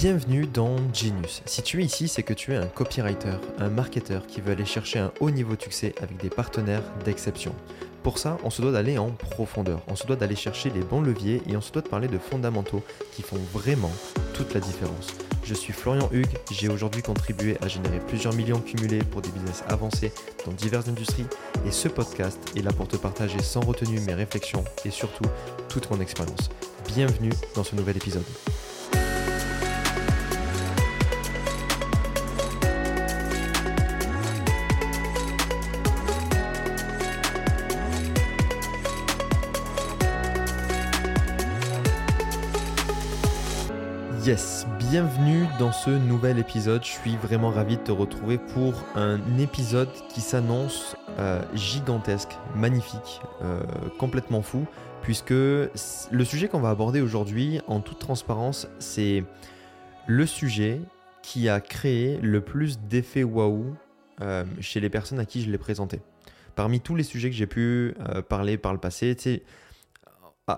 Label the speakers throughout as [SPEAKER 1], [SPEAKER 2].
[SPEAKER 1] Bienvenue dans Genius. Si tu es ici, c'est que tu es un copywriter, un marketeur qui veut aller chercher un haut niveau de succès avec des partenaires d'exception. Pour ça, on se doit d'aller en profondeur, on se doit d'aller chercher les bons leviers et on se doit de parler de fondamentaux qui font vraiment toute la différence. Je suis Florian Hugues, j'ai aujourd'hui contribué à générer plusieurs millions cumulés pour des business avancés dans diverses industries et ce podcast est là pour te partager sans retenue mes réflexions et surtout toute mon expérience. Bienvenue dans ce nouvel épisode. Bienvenue dans ce nouvel épisode. Je suis vraiment ravi de te retrouver pour un épisode qui s'annonce euh, gigantesque, magnifique, euh, complètement fou, puisque le sujet qu'on va aborder aujourd'hui, en toute transparence, c'est le sujet qui a créé le plus d'effets waouh euh, chez les personnes à qui je l'ai présenté. Parmi tous les sujets que j'ai pu parler par le passé, tu sais,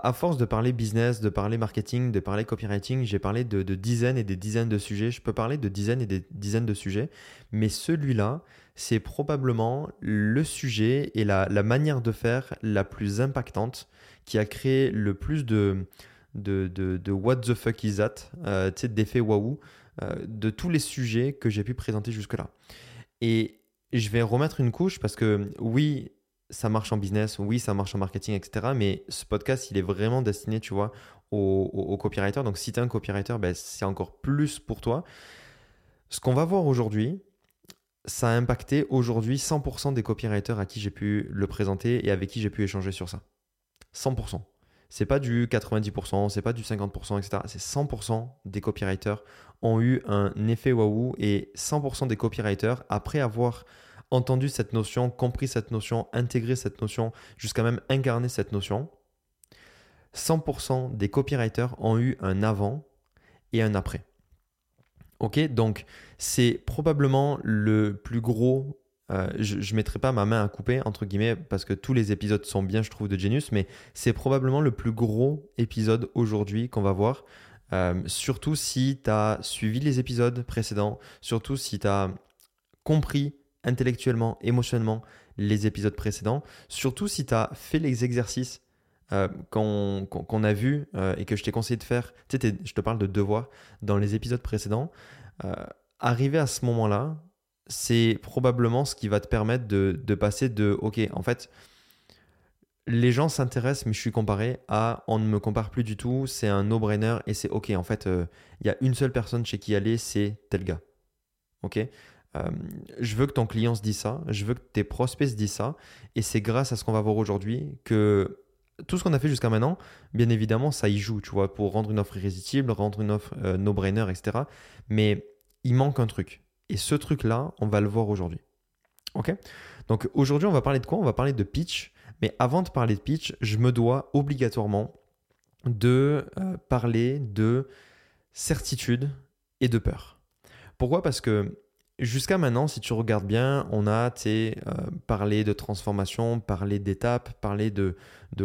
[SPEAKER 1] à force de parler business, de parler marketing, de parler copywriting, j'ai parlé de, dizaines et des dizaines de sujets. Je peux parler de dizaines et des dizaines de sujets, mais celui-là, c'est probablement le sujet et la, manière de faire la plus impactante qui a créé le plus de, what the fuck is that, euh, d'effets waouh, euh, de tous les sujets que j'ai pu présenter jusque-là. Et je vais remettre une couche parce que oui, ça marche en business, oui, ça marche en marketing, etc. Mais ce podcast, il est vraiment destiné, tu vois, aux, copywriters. Donc, si tu es un copywriter, ben, c'est encore plus pour toi. Ce qu'on va voir aujourd'hui, ça a impacté aujourd'hui 100% des copywriters à qui j'ai pu le présenter et avec qui j'ai pu échanger sur ça. 100%. C'est pas du 90%, c'est pas du 50%, etc. C'est 100% des copywriters ont eu un effet waouh et 100% des copywriters, après avoir entendu cette notion, compris cette notion, intégré cette notion, jusqu'à même incarner cette notion, 100% des copywriters ont eu un avant et un après. Ok, donc c'est probablement le plus gros. Euh, je ne mettrai pas ma main à couper, entre guillemets, parce que tous les épisodes sont bien, je trouve, de Genius, mais c'est probablement le plus gros épisode aujourd'hui qu'on va voir. Euh, surtout si tu as suivi les épisodes précédents, surtout si tu as compris intellectuellement, émotionnellement les épisodes précédents. Surtout si tu as fait les exercices euh, qu'on a vus euh, et que je t'ai conseillé de faire. Je te parle de devoirs dans les épisodes précédents. Euh, arriver à ce moment-là, c'est probablement ce qui va te permettre de, de passer de OK, en fait, les gens s'intéressent, mais je suis comparé à on ne me compare plus du tout, c'est un no-brainer et c'est OK. En fait, il y a une seule personne chez qui aller, c'est tel gars. OK? Euh, je veux que ton client se dise ça, je veux que tes prospects se disent ça, et c'est grâce à ce qu'on va voir aujourd'hui que tout ce qu'on a fait jusqu'à maintenant, bien évidemment, ça y joue, tu vois, pour rendre une offre irrésistible, rendre une offre euh, no-brainer, etc. Mais il manque un truc. Et ce truc-là, on va le voir aujourd'hui. Ok? Donc aujourd'hui, on va parler de quoi? On va parler de pitch. Mais avant de parler de pitch, je me dois obligatoirement de euh, parler de certitude et de peur. Pourquoi? Parce que Jusqu'à maintenant, si tu regardes bien, on a euh, parlé de transformation, parlé d'étapes, parlé de,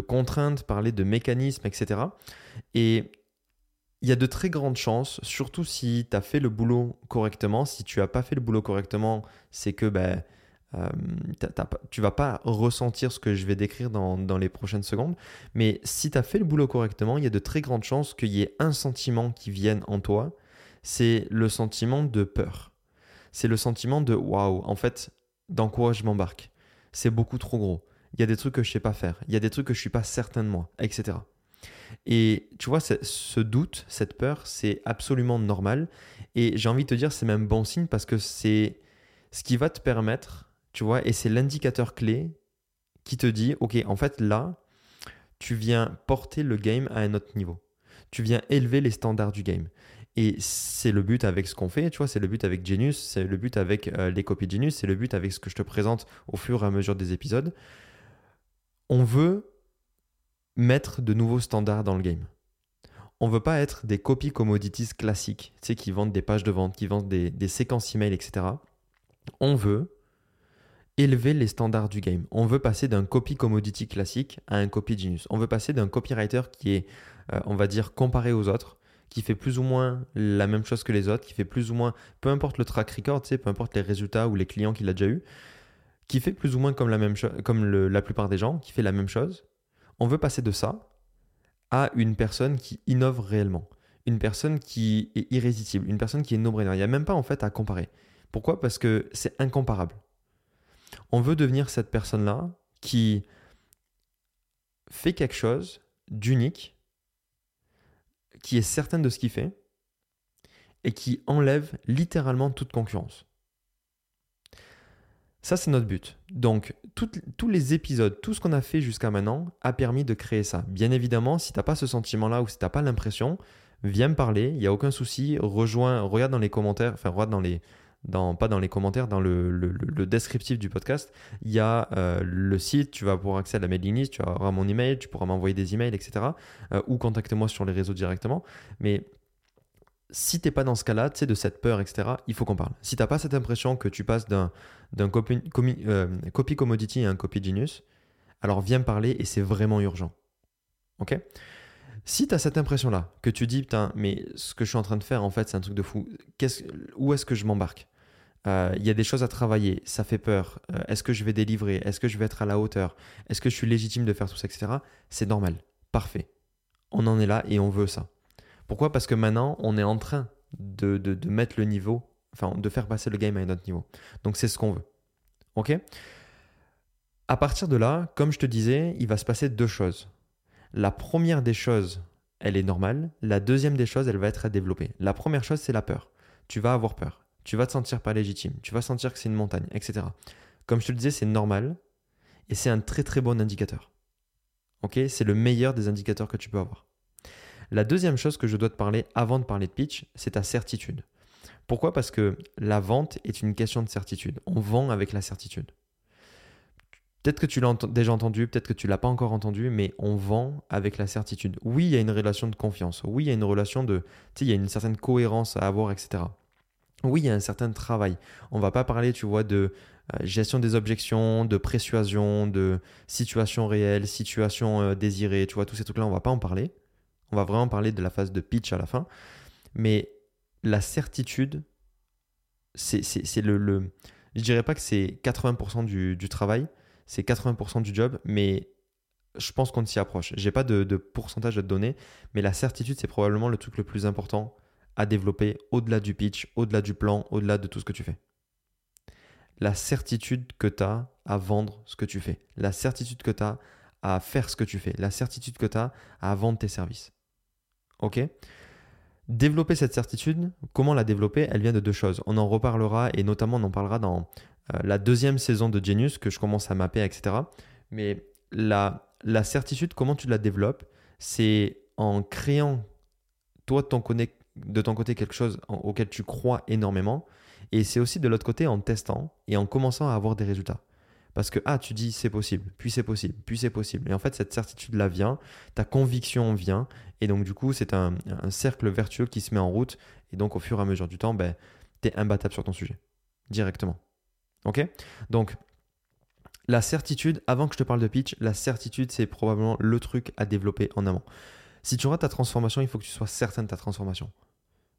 [SPEAKER 1] contraintes, parlé de mécanismes, etc. Et il y a de très grandes chances, surtout si tu as fait le boulot correctement. Si tu n'as pas fait le boulot correctement, c'est que ben, euh, tu vas pas ressentir ce que je vais décrire dans, dans les prochaines secondes. Mais si tu as fait le boulot correctement, il y a de très grandes chances qu'il y ait un sentiment qui vienne en toi. C'est le sentiment de peur c'est le sentiment de waouh, en fait, dans quoi je m'embarque C'est beaucoup trop gros. Il y a des trucs que je sais pas faire. Il y a des trucs que je suis pas certain de moi, etc. Et tu vois, ce doute, cette peur, c'est absolument normal. Et j'ai envie de te dire, c'est même bon signe parce que c'est ce qui va te permettre, tu vois, et c'est l'indicateur clé qui te dit, ok, en fait, là, tu viens porter le game à un autre niveau. Tu viens élever les standards du game. Et c'est le but avec ce qu'on fait, tu vois, c'est le but avec Genius, c'est le but avec euh, les copies Genius, c'est le but avec ce que je te présente au fur et à mesure des épisodes. On veut mettre de nouveaux standards dans le game. On veut pas être des copies commodities classiques, tu sais, qui vendent des pages de vente, qui vendent des, séquences email, etc. On veut élever les standards du game. On veut passer d'un copy commodity classique à un copy genius. On veut passer d'un copywriter qui est, euh, on va dire, comparé aux autres, qui fait plus ou moins la même chose que les autres, qui fait plus ou moins, peu importe le track record, tu sais, peu importe les résultats ou les clients qu'il a déjà eu, qui fait plus ou moins comme la même chose, comme la plupart des gens, qui fait la même chose. On veut passer de ça à une personne qui innove réellement, une personne qui est irrésistible, une personne qui est no-brainer. Il n'y a même pas en fait à comparer. Pourquoi? Parce que c'est incomparable. On veut devenir cette personne-là qui fait quelque chose d'unique, qui est certaine de ce qu'il fait et qui enlève littéralement toute concurrence. Ça, c'est notre but. Donc, tous les épisodes, tout ce qu'on a fait jusqu'à maintenant a permis de créer ça. Bien évidemment, si tu n'as pas ce sentiment-là ou si tu n'as pas l'impression, viens me parler, il n'y a aucun souci. Rejoins, regarde dans les commentaires, enfin, regarde dans les, pas dans les commentaires, dans le, descriptif du podcast, il y a euh, le site, tu vas pouvoir accéder à la mailing list, tu auras mon email, tu pourras m'envoyer des emails, etc. Euh, ou contacte-moi sur les réseaux directement. Mais si t'es pas dans ce cas-là, tu sais, de cette peur, etc., il faut qu'on parle. Si t'as pas cette impression que tu passes d'un, copy, euh, copy commodity à un copy genius, alors viens parler et c'est vraiment urgent. Ok? Si tu as cette impression-là, que tu dis, putain, mais ce que je suis en train de faire, en fait, c'est un truc de fou, où est-ce que je m'embarque? Euh, Il y a des choses à travailler, ça fait peur. Euh, est-ce que je vais délivrer Est-ce que je vais être à la hauteur Est-ce que je suis légitime de faire tout ça, etc. C'est normal, parfait. On en est là et on veut ça. Pourquoi? Parce que maintenant, on est en train de, de mettre le niveau, enfin, de faire passer le game à un autre niveau. Donc, c'est ce qu'on veut. OK? À partir de là, comme je te disais, il va se passer deux choses. La première des choses, elle est normale. La deuxième des choses, elle va être à développer. La première chose, c'est la peur. Tu vas avoir peur. Tu vas te sentir pas légitime. Tu vas sentir que c'est une montagne, etc. Comme je te le disais, c'est normal et c'est un très très bon indicateur. Ok? C'est le meilleur des indicateurs que tu peux avoir. La deuxième chose que je dois te parler avant de parler de pitch, c'est ta certitude. Pourquoi? Parce que la vente est une question de certitude. On vend avec la certitude. Peut-être que tu l'as déjà entendu, peut-être que tu l'as pas encore entendu, mais on vend avec la certitude. Oui, il y a une relation de confiance. Oui, il y a une relation de, tu sais, il y a une certaine cohérence à avoir, etc. Oui, il y a un certain travail. On va pas parler, tu vois, de euh, gestion des objections, de persuasion, de situation réelle, situation euh, désirée, tu vois, tous ces trucs-là, on va pas en parler. On va vraiment parler de la phase de pitch à la fin. Mais la certitude, c'est le, le, Je dirais pas que c'est 80% du, du travail, c'est 80% du job, mais je pense qu'on s'y approche. J'ai pas de, pourcentage à te donner, mais la certitude, c'est probablement le truc le plus important à développer au-delà du pitch, au-delà du plan, au-delà de tout ce que tu fais. La certitude que tu as à vendre ce que tu fais, la certitude que tu as à faire ce que tu fais, la certitude que tu as à vendre tes services. Ok? Développer cette certitude, comment la développer? Elle vient de deux choses. On en reparlera et notamment on en parlera dans la deuxième saison de Genius que je commence à mapper, etc. Mais la, la certitude, comment tu la développes C'est en créant, toi, ton, de ton côté quelque chose auquel tu crois énormément. Et c'est aussi de l'autre côté en testant et en commençant à avoir des résultats. Parce que, ah, tu dis c'est possible, puis c'est possible, puis c'est possible. Et en fait, cette certitude-là vient, ta conviction vient, et donc du coup, c'est un, un, cercle vertueux qui se met en route. Et donc, au fur et à mesure du temps, ben, tu es imbattable sur ton sujet, directement. Ok Donc, la certitude, avant que je te parle de pitch, la certitude, c'est probablement le truc à développer en amont. Si tu auras ta transformation, il faut que tu sois certain de ta transformation.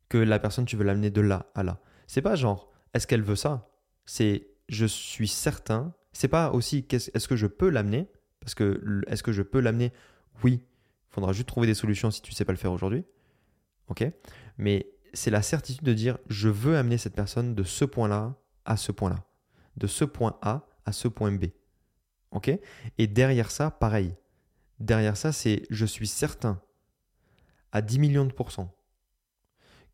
[SPEAKER 1] Que la personne, tu veux l'amener de là à là. C'est pas genre, est-ce qu'elle veut ça? C'est, je suis certain. C'est pas aussi, est-ce que je peux l'amener? Parce que, est-ce que je peux l'amener? Oui. Il faudra juste trouver des solutions si tu sais pas le faire aujourd'hui. Ok? Mais c'est la certitude de dire, je veux amener cette personne de ce point-là à ce point-là de ce point A à ce point B. OK? Et derrière ça, pareil. Derrière ça, c'est je suis certain à 10 millions de pourcents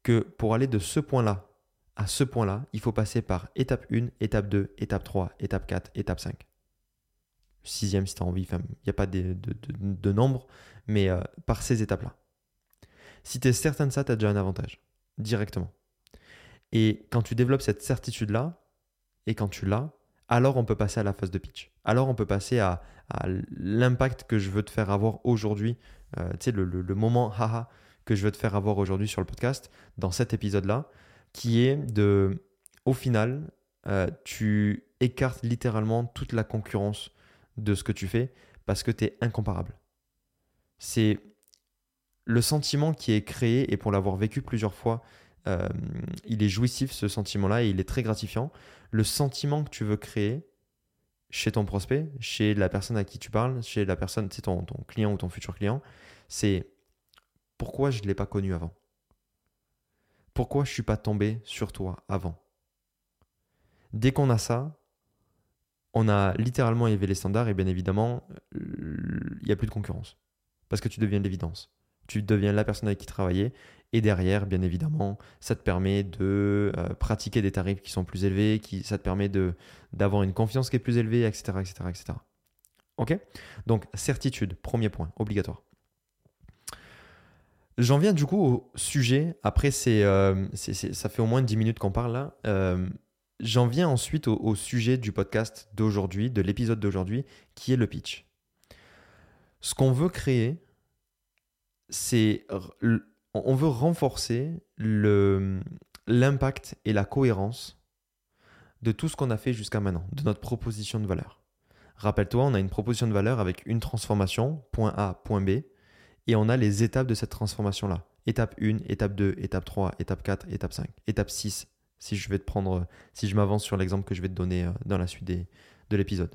[SPEAKER 1] que pour aller de ce point-là à ce point-là, il faut passer par étape 1, étape 2, étape 3, étape 4, étape 5. Sixième si tu as envie, il n'y a pas de, de, nombre, mais euh, par ces étapes-là. Si tu es certain de ça, tu as déjà un avantage, directement. Et quand tu développes cette certitude-là, et quand tu l'as, alors on peut passer à la phase de pitch. Alors on peut passer à, l'impact que je veux te faire avoir aujourd'hui, euh, tu sais, le, moment haha que je veux te faire avoir aujourd'hui sur le podcast, dans cet épisode-là, qui est de, au final, euh, tu écartes littéralement toute la concurrence de ce que tu fais parce que tu es incomparable. C'est le sentiment qui est créé, et pour l'avoir vécu plusieurs fois, euh, il est jouissif ce sentiment-là et il est très gratifiant. Le sentiment que tu veux créer chez ton prospect, chez la personne à qui tu parles, chez la personne, c'est ton, ton client ou ton futur client, c'est pourquoi je ne l'ai pas connu avant? Pourquoi je ne suis pas tombé sur toi avant? Dès qu'on a ça, on a littéralement élevé les standards et bien évidemment, il n'y a plus de concurrence. Parce que tu deviens l'évidence. Tu deviens la personne avec qui travailler et derrière, bien évidemment, ça te permet de euh, pratiquer des tarifs qui sont plus élevés, qui, ça te permet d'avoir une confiance qui est plus élevée, etc. etc., etc. Ok? Donc, certitude, premier point, obligatoire. J'en viens du coup au sujet. Après, c'est, euh, ça fait au moins 10 minutes qu'on parle là. Euh, j'en viens ensuite au, sujet du podcast d'aujourd'hui, de l'épisode d'aujourd'hui, qui est le pitch. Ce qu'on veut créer, c'est on veut renforcer l'impact et la cohérence de tout ce qu'on a fait jusqu'à maintenant, de notre proposition de valeur. Rappelle-toi, on a une proposition de valeur avec une transformation, point A, point B, et on a les étapes de cette transformation-là. Étape 1, étape 2, étape 3, étape 4, étape 5, étape 6, si je vais te prendre, si je m'avance sur l'exemple que je vais te donner euh, dans la suite de l'épisode.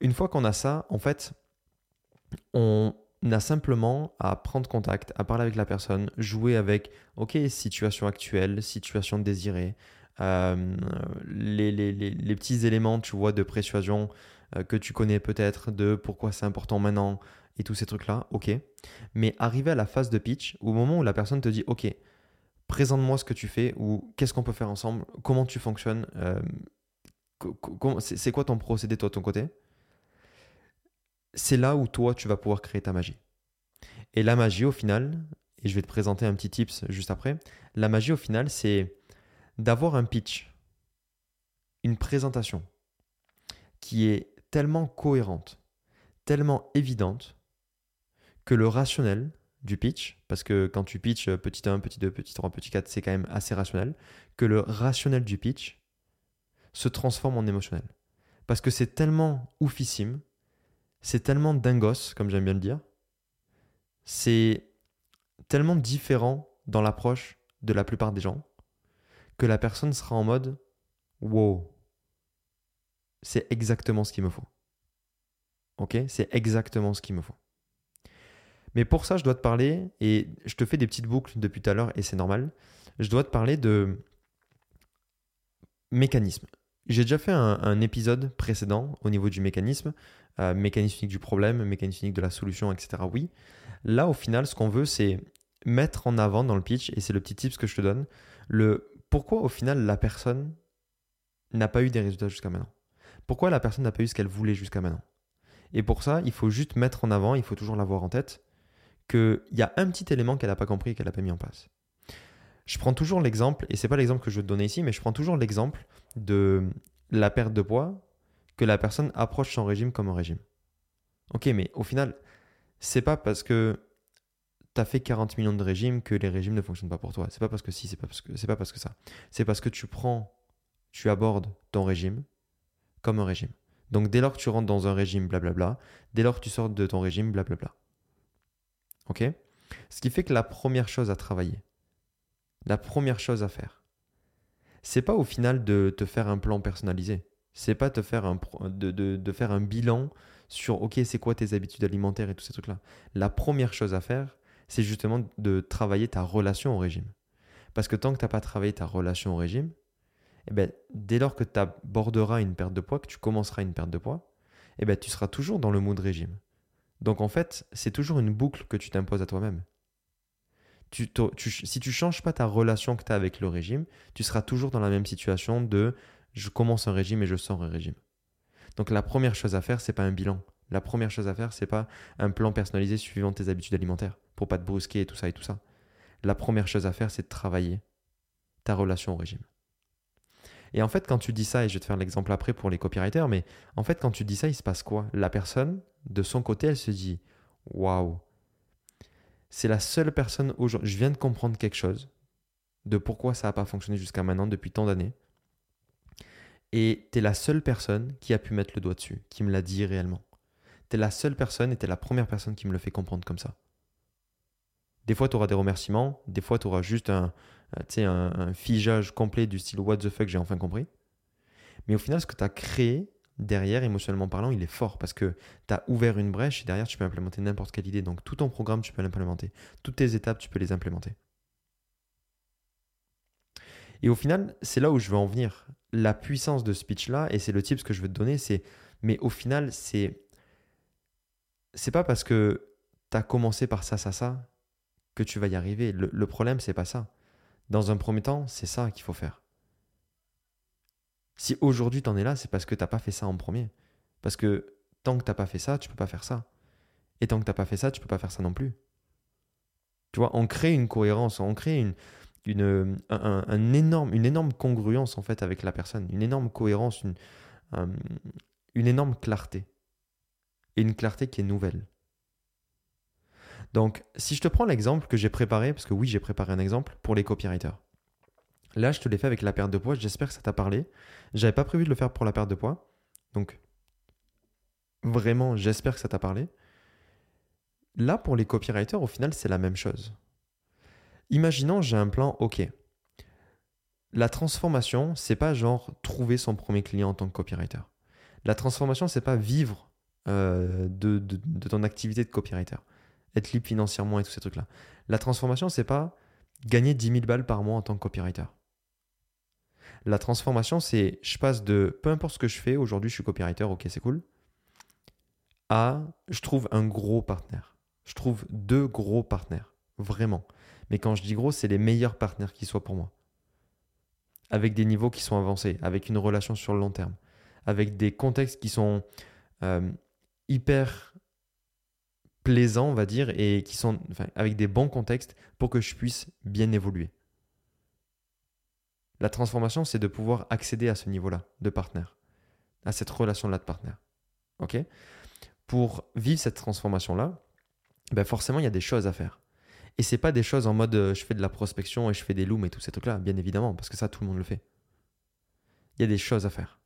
[SPEAKER 1] Une fois qu'on a ça, en fait, on, a simplement à prendre contact, à parler avec la personne, jouer avec, ok, situation actuelle, situation désirée, euh, les, les, petits éléments, tu vois, de persuasion euh, que tu connais peut-être, de pourquoi c'est important maintenant, et tous ces trucs-là, ok. Mais arriver à la phase de pitch, au moment où la personne te dit, ok, présente-moi ce que tu fais, ou qu'est-ce qu'on peut faire ensemble, comment tu fonctionnes, euh, c'est quoi ton procédé, toi, de ton côté? C'est là où toi, tu vas pouvoir créer ta magie. Et la magie, au final, et je vais te présenter un petit tips juste après, la magie, au final, c'est d'avoir un pitch, une présentation qui est tellement cohérente, tellement évidente, que le rationnel du pitch, parce que quand tu pitches petit 1, petit 2, petit 3, petit 4, c'est quand même assez rationnel, que le rationnel du pitch se transforme en émotionnel. Parce que c'est tellement oufissime c'est tellement dingos, comme j'aime bien le dire. C'est tellement différent dans l'approche de la plupart des gens que la personne sera en mode wow, c'est exactement ce qu'il me faut. Ok? C'est exactement ce qu'il me faut. Mais pour ça, je dois te parler, et je te fais des petites boucles depuis tout à l'heure, et c'est normal, je dois te parler de mécanisme. J'ai déjà fait un, épisode précédent au niveau du mécanisme, euh, mécanisme du problème, mécanisme de la solution, etc. Oui. Là, au final, ce qu'on veut, c'est mettre en avant dans le pitch, et c'est le petit tips que je te donne, le pourquoi au final la personne n'a pas eu des résultats jusqu'à maintenant. Pourquoi la personne n'a pas eu ce qu'elle voulait jusqu'à maintenant? Et pour ça, il faut juste mettre en avant, il faut toujours l'avoir en tête, qu'il y a un petit élément qu'elle n'a pas compris et qu'elle n'a pas mis en place. Je prends toujours l'exemple, et c'est pas l'exemple que je vais te donner ici, mais je prends toujours l'exemple de la perte de poids que la personne approche son régime comme un régime. Ok, mais au final, c'est pas parce que tu as fait 40 millions de régimes que les régimes ne fonctionnent pas pour toi. C'est pas parce que si, c'est pas parce que pas parce que ça. C'est parce que tu prends, tu abordes ton régime comme un régime. Donc dès lors que tu rentres dans un régime, blablabla, dès lors que tu sors de ton régime, blablabla. Ok? Ce qui fait que la première chose à travailler, la première chose à faire, c'est pas au final de te faire un plan personnalisé. C'est pas de, faire un bilan sur OK, c'est quoi tes habitudes alimentaires et tous ces trucs-là. La première chose à faire, c'est justement de travailler ta relation au régime. Parce que tant que tu n'as pas travaillé ta relation au régime, eh ben, dès lors que tu aborderas une perte de poids, que tu commenceras une perte de poids, eh ben, tu seras toujours dans le mood régime. Donc en fait, c'est toujours une boucle que tu t'imposes à toi-même si tu changes pas ta relation que tu as avec le régime, tu seras toujours dans la même situation de je commence un régime et je sors un régime. Donc la première chose à faire, c'est pas un bilan. La première chose à faire, c'est pas un plan personnalisé suivant tes habitudes alimentaires pour pas te brusquer et tout ça et tout ça. La première chose à faire, c'est de travailler ta relation au régime. Et en fait, quand tu dis ça, et je vais te faire l'exemple après pour les copywriters, mais en fait, quand tu dis ça, il se passe quoi? La personne, de son côté, elle se dit Waouh, c'est la seule personne aujourd'hui. Je viens de comprendre quelque chose de pourquoi ça n'a pas fonctionné jusqu'à maintenant depuis tant d'années. Et tu es la seule personne qui a pu mettre le doigt dessus, qui me l'a dit réellement. Tu es la seule personne et tu es la première personne qui me le fait comprendre comme ça. Des fois, tu auras des remerciements, des fois, tu auras juste un, un, un, figeage complet du style What the fuck, j'ai enfin compris. Mais au final, ce que tu as créé derrière, émotionnellement parlant, il est fort parce que tu as ouvert une brèche et derrière, tu peux implémenter n'importe quelle idée. Donc, tout ton programme, tu peux l'implémenter. Toutes tes étapes, tu peux les implémenter. Et au final, c'est là où je veux en venir. La puissance de speech là, et c'est le type que je veux te donner, c'est. Mais au final, c'est. C'est pas parce que tu as commencé par ça, ça, ça, que tu vas y arriver. Le, le problème, c'est pas ça. Dans un premier temps, c'est ça qu'il faut faire. Si aujourd'hui tu en es là, c'est parce que tu n'as pas fait ça en premier. Parce que tant que tu n'as pas fait ça, tu peux pas faire ça. Et tant que tu n'as pas fait ça, tu peux pas faire ça non plus. Tu vois, on crée une cohérence, on crée une, une, un, énorme, une énorme congruence en fait avec la personne, une énorme cohérence, une, une énorme clarté. Et une clarté qui est nouvelle. Donc, si je te prends l'exemple que j'ai préparé, parce que oui, j'ai préparé un exemple pour les copywriters. Là, je te l'ai fait avec la perte de poids. J'espère que ça t'a parlé. J'avais pas prévu de le faire pour la perte de poids. Donc, vraiment, j'espère que ça t'a parlé. Là, pour les copywriters, au final, c'est la même chose. Imaginons, j'ai un plan OK. La transformation, c'est pas genre trouver son premier client en tant que copywriter. La transformation, c'est pas vivre euh, de, ton activité de copywriter, être libre financièrement et tous ces trucs-là. La transformation, c'est pas gagner 10 000 balles par mois en tant que copywriter. La transformation, c'est je passe de peu importe ce que je fais, aujourd'hui je suis copywriter, ok, c'est cool, à je trouve un gros partenaire. Je trouve deux gros partenaires, vraiment. Mais quand je dis gros, c'est les meilleurs partenaires qui soient pour moi. Avec des niveaux qui sont avancés, avec une relation sur le long terme, avec des contextes qui sont euh, hyper plaisants, on va dire, et qui sont avec des bons contextes pour que je puisse bien évoluer. La transformation, c'est de pouvoir accéder à ce niveau-là de partenaire, à cette relation-là de partenaire. OK? Pour vivre cette transformation-là, ben forcément, il y a des choses à faire. Et c'est pas des choses en mode euh, je fais de la prospection et je fais des looms et tout ces trucs-là, bien évidemment, parce que ça, tout le monde le fait. Il y a des choses à faire.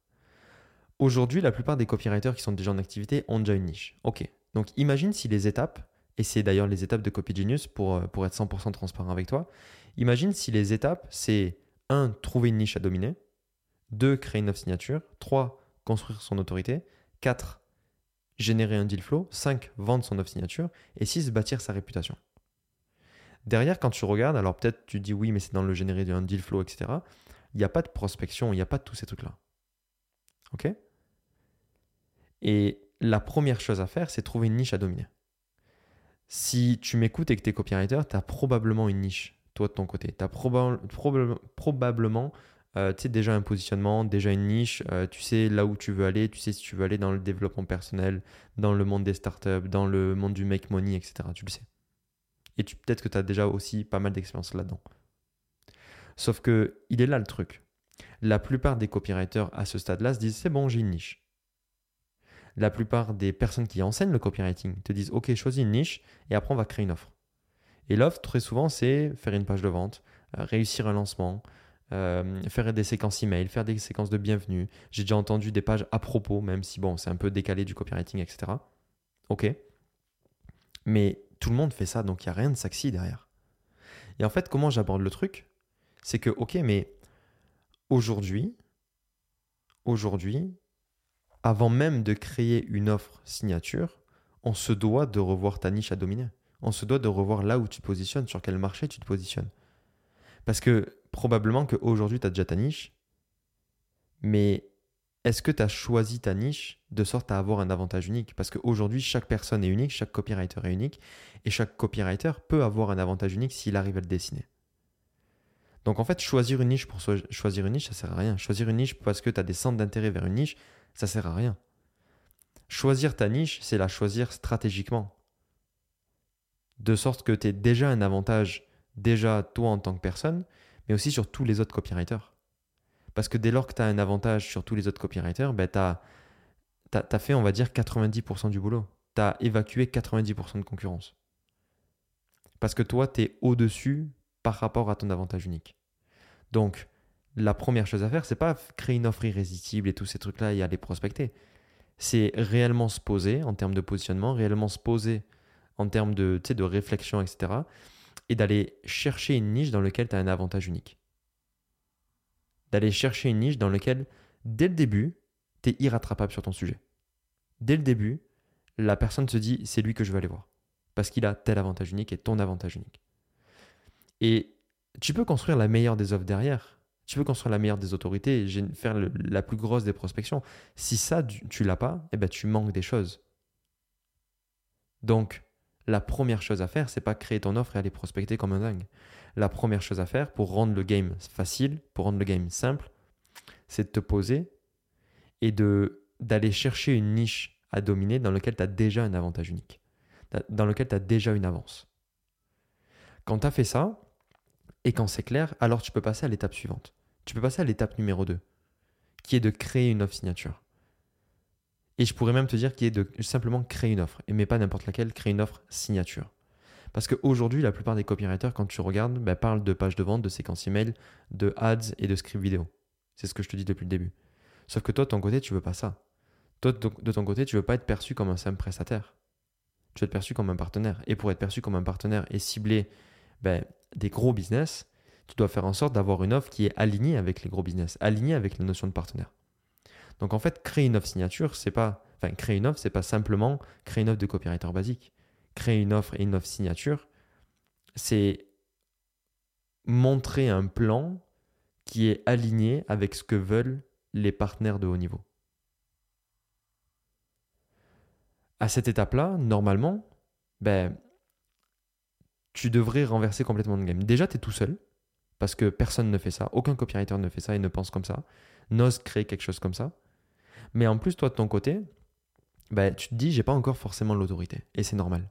[SPEAKER 1] Aujourd'hui, la plupart des copywriters qui sont déjà en activité ont déjà une niche. Ok? Donc imagine si les étapes, et c'est d'ailleurs les étapes de Copy Genius pour, euh, pour être 100% transparent avec toi, imagine si les étapes, c'est 1. Trouver une niche à dominer. 2. Créer une offre signature. 3. Construire son autorité. 4. Générer un deal flow. 5. Vendre son offre signature. Et 6. Bâtir sa réputation. Derrière, quand tu regardes, alors peut-être tu dis oui, mais c'est dans le générer un deal flow, etc. Il n'y a pas de prospection, il n'y a pas de tous ces trucs-là. OK? Et la première chose à faire, c'est trouver une niche à dominer. Si tu m'écoutes et que tu es copywriter, tu as probablement une niche toi de ton côté. Tu as probablement euh, déjà un positionnement, déjà une niche, euh, tu sais là où tu veux aller, tu sais si tu veux aller dans le développement personnel, dans le monde des startups, dans le monde du make money, etc. Tu le sais. Et peut-être que tu as déjà aussi pas mal d'expérience là-dedans. Sauf que il est là le truc. La plupart des copywriters à ce stade-là se disent c'est bon, j'ai une niche. La plupart des personnes qui enseignent le copywriting te disent ok, choisis une niche et après on va créer une offre. Et l'offre, très souvent, c'est faire une page de vente, euh, réussir un lancement, euh, faire des séquences email, faire des séquences de bienvenue. J'ai déjà entendu des pages à propos, même si bon, c'est un peu décalé du copywriting, etc. Ok. Mais tout le monde fait ça, donc il n'y a rien de sexy derrière. Et en fait, comment j'aborde le truc? C'est que, ok, mais aujourd'hui, aujourd'hui, avant même de créer une offre signature, on se doit de revoir ta niche à dominer on se doit de revoir là où tu te positionnes, sur quel marché tu te positionnes. Parce que probablement qu'aujourd'hui, tu as déjà ta niche, mais est-ce que tu as choisi ta niche de sorte à avoir un avantage unique? Parce qu'aujourd'hui, chaque personne est unique, chaque copywriter est unique, et chaque copywriter peut avoir un avantage unique s'il arrive à le dessiner. Donc en fait, choisir une niche pour choisir une niche, ça sert à rien. Choisir une niche parce que tu as des centres d'intérêt vers une niche, ça sert à rien. Choisir ta niche, c'est la choisir stratégiquement de sorte que tu aies déjà un avantage, déjà toi en tant que personne, mais aussi sur tous les autres copywriters. Parce que dès lors que tu as un avantage sur tous les autres copywriters, ben tu as, fait, on va dire, 90% du boulot. Tu as évacué 90% de concurrence. Parce que toi, tu es au-dessus par rapport à ton avantage unique. Donc, la première chose à faire, c'est pas créer une offre irrésistible et tous ces trucs-là et aller prospecter. C'est réellement se poser en termes de positionnement, réellement se poser en termes de, de réflexion, etc. et d'aller chercher une niche dans laquelle tu as un avantage unique. D'aller chercher une niche dans laquelle, dès le début, tu es irrattrapable sur ton sujet. Dès le début, la personne se dit c'est lui que je veux aller voir. Parce qu'il a tel avantage unique et ton avantage unique. Et tu peux construire la meilleure des offres derrière. Tu peux construire la meilleure des autorités, faire la plus grosse des prospections. Si ça, tu, l'as pas, eh ben, tu manques des choses. Donc, la première chose à faire, c'est pas créer ton offre et aller prospecter comme un dingue. La première chose à faire pour rendre le game facile, pour rendre le game simple, c'est de te poser et d'aller chercher une niche à dominer dans laquelle tu as déjà un avantage unique, dans lequel tu as déjà une avance. Quand tu as fait ça, et quand c'est clair, alors tu peux passer à l'étape suivante. Tu peux passer à l'étape numéro 2, qui est de créer une offre signature. Et je pourrais même te dire qu'il est de simplement créer une offre, et mais pas n'importe laquelle, créer une offre signature. Parce qu'aujourd'hui, la plupart des copywriters, quand tu regardes, ben, parlent de pages de vente, de séquences email, de ads et de script vidéo. C'est ce que je te dis depuis le début. Sauf que toi, de ton côté, tu veux pas ça. Toi, de ton côté, tu veux pas être perçu comme un simple prestataire. Tu veux être perçu comme un partenaire. Et pour être perçu comme un partenaire et cibler ben, des gros business, tu dois faire en sorte d'avoir une offre qui est alignée avec les gros business, alignée avec la notion de partenaire. Donc en fait, créer une offre signature, c'est pas, enfin créer une offre, c'est pas simplement créer une offre de copywriter basique. Créer une offre et une offre signature, c'est montrer un plan qui est aligné avec ce que veulent les partenaires de haut niveau. À cette étape-là, normalement, ben, tu devrais renverser complètement le game. Déjà, tu es tout seul, parce que personne ne fait ça, aucun copywriter ne fait ça et ne pense comme ça, n'ose créer quelque chose comme ça. Mais en plus, toi, de ton côté, bah, tu te dis, j'ai pas encore forcément l'autorité. Et c'est normal.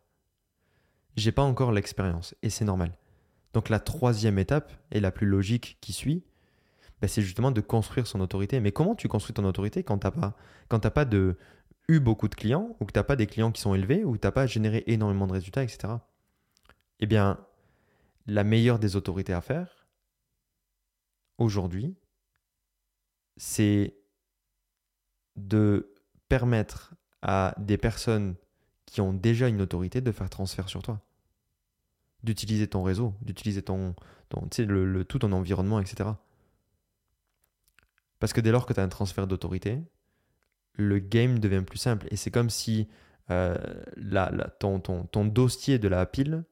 [SPEAKER 1] J'ai pas encore l'expérience. Et c'est normal. Donc la troisième étape, et la plus logique qui suit, bah, c'est justement de construire son autorité. Mais comment tu construis ton autorité quand tu n'as pas, quand pas de, eu beaucoup de clients, ou que tu n'as pas des clients qui sont élevés, ou que tu n'as pas généré énormément de résultats, etc. Eh bien, la meilleure des autorités à faire, aujourd'hui, c'est de permettre à des personnes qui ont déjà une autorité de faire transfert sur toi. D'utiliser ton réseau, d'utiliser ton, tout ton environnement, etc. Parce que dès lors que tu as un transfert d'autorité, le game devient plus simple. Et c'est comme si euh, la, ton, ton, ton, dossier de la pile,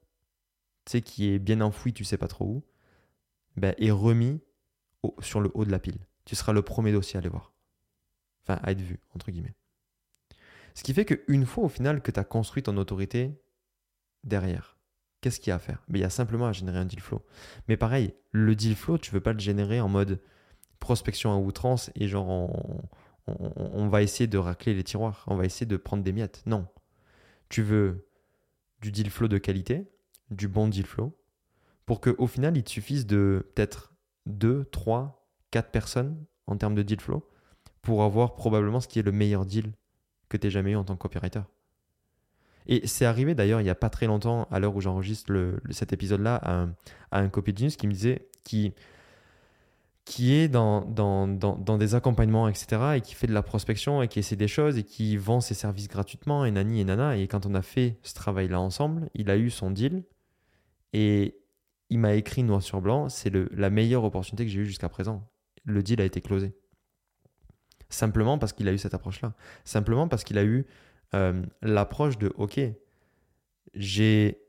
[SPEAKER 1] qui est bien enfoui, tu sais pas trop où, ben, est remis sur le haut de la pile. Tu seras le premier dossier à aller voir enfin à être vu, entre guillemets. Ce qui fait qu'une fois au final que tu as construit ton autorité derrière, qu'est-ce qu'il y a à faire? Il y a simplement à générer un deal flow. Mais pareil, le deal flow, tu ne veux pas le générer en mode prospection à outrance et genre on, on, va essayer de racler les tiroirs, on va essayer de prendre des miettes. Non. Tu veux du deal flow de qualité, du bon deal flow, pour qu'au final, il te suffise de peut-être 2, 3, 4 personnes en termes de deal flow pour avoir probablement ce qui est le meilleur deal que tu jamais eu en tant que copywriter. Et c'est arrivé d'ailleurs il n'y a pas très longtemps, à l'heure où j'enregistre cet épisode-là, à un, à un qui me disait, qui, qui est dans, dans, dans, des accompagnements, etc., et qui fait de la prospection et qui essaie des choses et qui vend ses services gratuitement, et nani et nana. Et quand on a fait ce travail-là ensemble, il a eu son deal et il m'a écrit noir sur blanc c'est la meilleure opportunité que j'ai eue jusqu'à présent. Le deal a été closé. Simplement parce qu'il a eu cette approche-là. Simplement parce qu'il a eu euh, l'approche de OK, j'ai,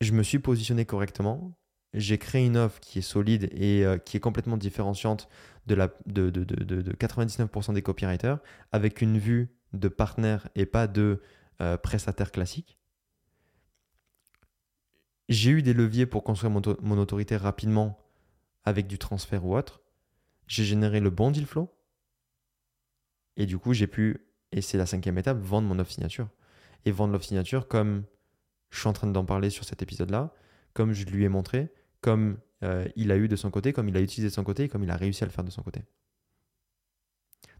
[SPEAKER 1] je me suis positionné correctement, j'ai créé une offre qui est solide et euh, qui est complètement différenciante de, la, de, de, de, de 99% des copywriters, avec une vue de partenaire et pas de euh, prestataire classique. J'ai eu des leviers pour construire mon, mon autorité rapidement avec du transfert ou autre. J'ai généré le bon deal flow. Et du coup, j'ai pu, et c'est la cinquième étape, vendre mon offre signature. Et vendre l'offre signature comme je suis en train d'en parler sur cet épisode-là, comme je lui ai montré, comme euh, il a eu de son côté, comme il a utilisé de son côté, comme il a réussi à le faire de son côté.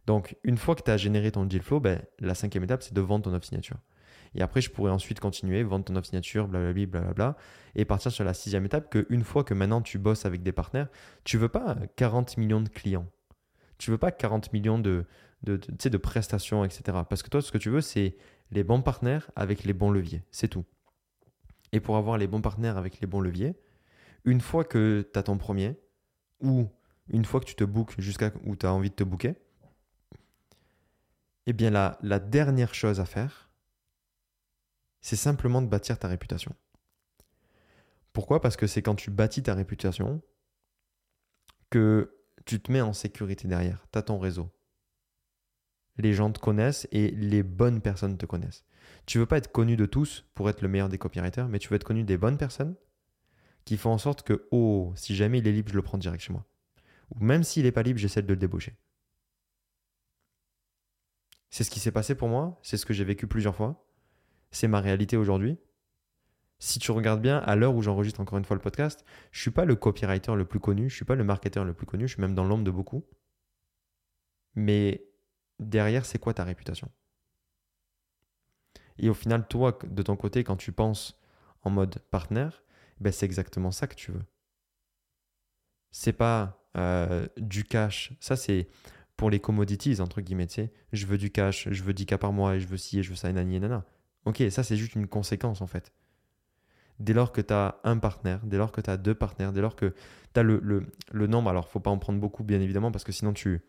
[SPEAKER 1] Donc, une fois que tu as généré ton deal flow, ben, la cinquième étape, c'est de vendre ton offre signature. Et après, je pourrais ensuite continuer, vendre ton offre signature, blablabla, blablabla, et partir sur la sixième étape, que une fois que maintenant tu bosses avec des partenaires, tu veux pas 40 millions de clients. Tu veux pas 40 millions de, de, de, de prestations, etc. Parce que toi, ce que tu veux, c'est les bons partenaires avec les bons leviers. C'est tout. et pour avoir les bons partenaires avec les bons leviers, une fois que tu as ton premier, ou une fois que tu te bookes jusqu'à où tu as envie de te booker, eh bien la, la dernière chose à faire, c'est simplement de bâtir ta réputation. Pourquoi? Parce que c'est quand tu bâtis ta réputation que tu te mets en sécurité derrière. Tu as ton réseau. Les gens te connaissent et les bonnes personnes te connaissent. Tu veux pas être connu de tous pour être le meilleur des copywriters, mais tu veux être connu des bonnes personnes qui font en sorte que, oh, si jamais il est libre, je le prends direct chez moi. Ou même s'il n'est pas libre, j'essaie de le débaucher. C'est ce qui s'est passé pour moi, c'est ce que j'ai vécu plusieurs fois, c'est ma réalité aujourd'hui. Si tu regardes bien, à l'heure où j'enregistre encore une fois le podcast, je suis pas le copywriter le plus connu, je suis pas le marketeur le plus connu, je suis même dans l'ombre de beaucoup. Mais derrière, c'est quoi ta réputation? Et au final, toi, de ton côté, quand tu penses en mode partenaire, ben c'est exactement ça que tu veux. C'est pas euh, du cash. Ça, c'est pour les commodities, entre guillemets. Tu je veux du cash, je veux 10 cas par mois, et je veux ci, et je veux ça, et nani, et nana. Ok, ça, c'est juste une conséquence, en fait. Dès lors que tu as un partenaire, dès lors que tu as deux partenaires, dès lors que tu as le, le, le, nombre, alors faut pas en prendre beaucoup, bien évidemment, parce que sinon tu,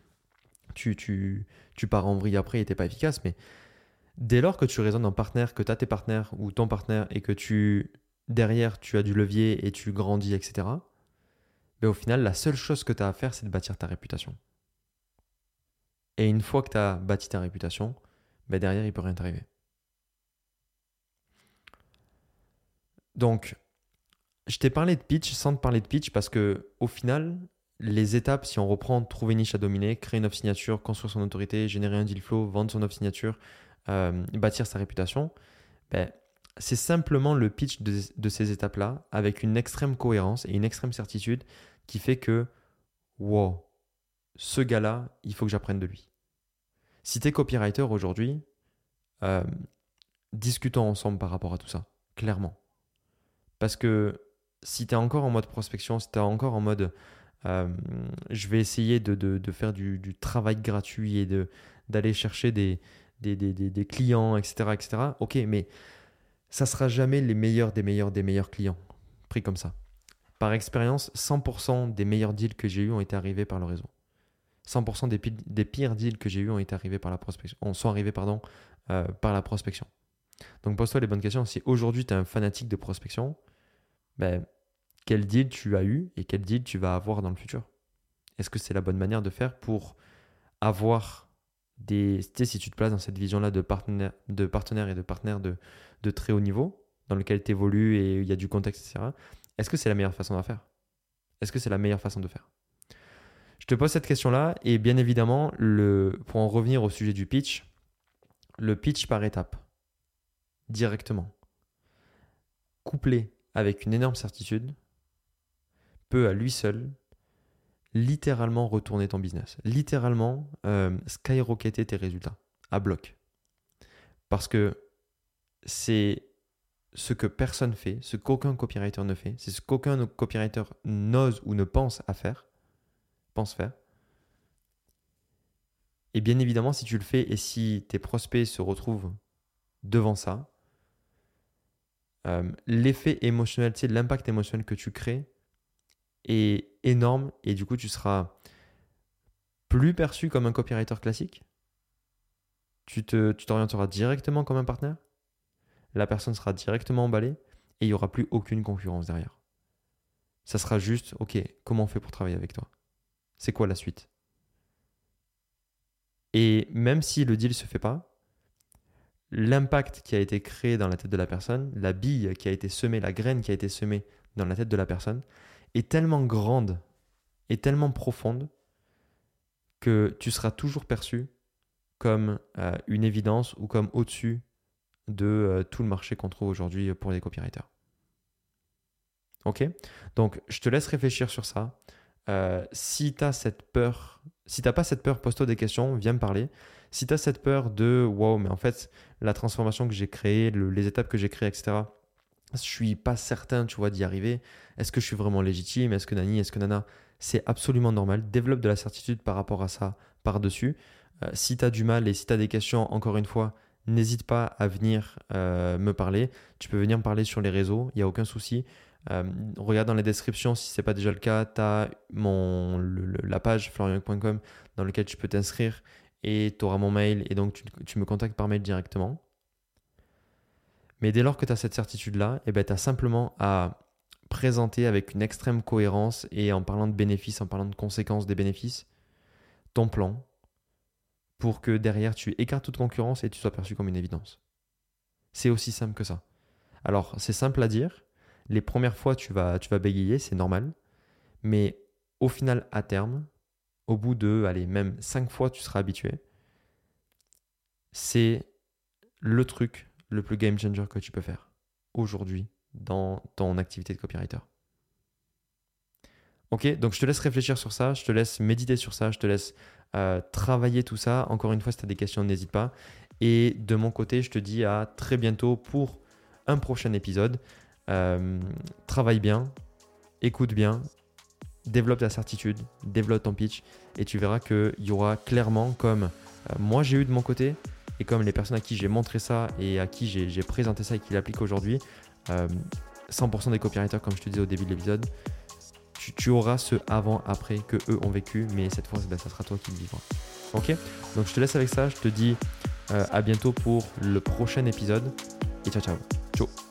[SPEAKER 1] tu, tu, tu pars en vrille après et t'es pas efficace, mais dès lors que tu raisonnes en partenaire, que tu as tes partenaires ou ton partenaire et que tu derrière tu as du levier et tu grandis, etc., ben, au final, la seule chose que tu as à faire, c'est de bâtir ta réputation. Et une fois que tu as bâti ta réputation, ben derrière, il peut rien t'arriver. Donc, je t'ai parlé de pitch sans te parler de pitch parce que au final, les étapes, si on reprend trouver une niche à dominer, créer une offre signature, construire son autorité, générer un deal flow, vendre son offre signature, euh, bâtir sa réputation, ben, c'est simplement le pitch de, ces étapes-là avec une extrême cohérence et une extrême certitude qui fait que, wow, ce gars-là, il faut que j'apprenne de lui. Si tu es copywriter aujourd'hui, euh, discutons ensemble par rapport à tout ça, clairement. Parce que si tu es encore en mode prospection, si tu es encore en mode euh, je vais essayer de, faire du, travail gratuit et d'aller chercher des, clients, etc., etc. Ok, mais ça sera jamais les meilleurs des meilleurs des meilleurs clients, pris comme ça. Par expérience, 100% des meilleurs deals que j'ai eus ont été arrivés par le réseau. 100% des, des, pires deals que j'ai eus ont été arrivés par la prospection, sont arrivés pardon, euh, par la prospection. Donc pose-toi les bonnes questions. Si aujourd'hui tu es un fanatique de prospection, ben, quel deal tu as eu et quel deal tu vas avoir dans le futur. Est-ce que c'est la bonne manière de faire pour avoir des. Si tu te places dans cette vision-là de partenaire, de et de partenaire de, très haut niveau, dans lequel tu évolues et il y a du contexte, etc., est-ce que c'est la meilleure façon de faire? Est-ce que c'est la meilleure façon de faire? Je te pose cette question-là et bien évidemment, pour en revenir au sujet du pitch, le pitch par étape, directement, couplé avec une énorme certitude, peut à lui seul littéralement retourner ton business, littéralement euh, skyrocketer tes résultats à bloc. Parce que c'est ce que personne fait, ce qu'aucun copywriter ne fait, c'est ce qu'aucun copywriter n'ose ou ne pense à faire, pense faire. Et bien évidemment, si tu le fais et si tes prospects se retrouvent devant ça, euh, l'effet émotionnel, l'impact émotionnel que tu crées est énorme et du coup tu seras plus perçu comme un copywriter classique. Tu t'orienteras tu directement comme un partenaire. La personne sera directement emballée et il n'y aura plus aucune concurrence derrière. Ça sera juste, ok, comment on fait pour travailler avec toi? C'est quoi la suite? Et même si le deal ne se fait pas, l'impact qui a été créé dans la tête de la personne, la bille qui a été semée, la graine qui a été semée dans la tête de la personne, est tellement grande et tellement profonde que tu seras toujours perçu comme euh, une évidence ou comme au-dessus de euh, tout le marché qu'on trouve aujourd'hui pour les copywriters. Ok? Donc, je te laisse réfléchir sur ça. Euh, si tu as cette peur, si tu n'as pas cette peur, pose-toi des questions, viens me parler. Si tu as cette peur de wow, mais en fait, la transformation que j'ai créée, les étapes que j'ai créées, etc., je suis pas certain, tu vois, d'y arriver. Est-ce que je suis vraiment légitime? Est-ce que Nani? Est-ce que Nana? C'est absolument normal. Développe de la certitude par rapport à ça par-dessus. Euh, si tu as du mal et si tu as des questions, encore une fois, n'hésite pas à venir me parler. Tu peux venir me parler sur les réseaux, il n'y a aucun souci. regarde dans les descriptions si ce n'est pas déjà le cas, tu as mon, la page florian.com dans laquelle tu peux t'inscrire et tu auras mon mail et donc tu, me contactes par mail directement. Mais dès lors que tu as cette certitude-là, eh ben, tu as simplement à présenter avec une extrême cohérence et en parlant de bénéfices, en parlant de conséquences des bénéfices, ton plan pour que derrière tu écartes toute concurrence et tu sois perçu comme une évidence. C'est aussi simple que ça. Alors c'est simple à dire, les premières fois tu vas, tu vas bégayer, c'est normal, mais au final à terme, au bout de, allez, même cinq fois tu seras habitué, c'est le truc le plus game changer que tu peux faire aujourd'hui dans ton activité de copywriter. Ok, donc je te laisse réfléchir sur ça, je te laisse méditer sur ça, je te laisse euh, travailler tout ça. Encore une fois, si tu as des questions, n'hésite pas. Et de mon côté, je te dis à très bientôt pour un prochain épisode. Euh, travaille bien, écoute bien, développe ta certitude, développe ton pitch et tu verras qu'il y aura clairement, comme euh, moi j'ai eu de mon côté et comme les personnes à qui j'ai montré ça et à qui j'ai présenté ça et qui l'appliquent aujourd'hui, 100% des copywriters, comme je te disais au début de l'épisode, tu, auras ce avant-après que eux ont vécu, mais cette fois, ça sera toi qui le vivras. Ok? Donc je te laisse avec ça, je te dis euh, à bientôt pour le prochain épisode et ciao ciao. Ciao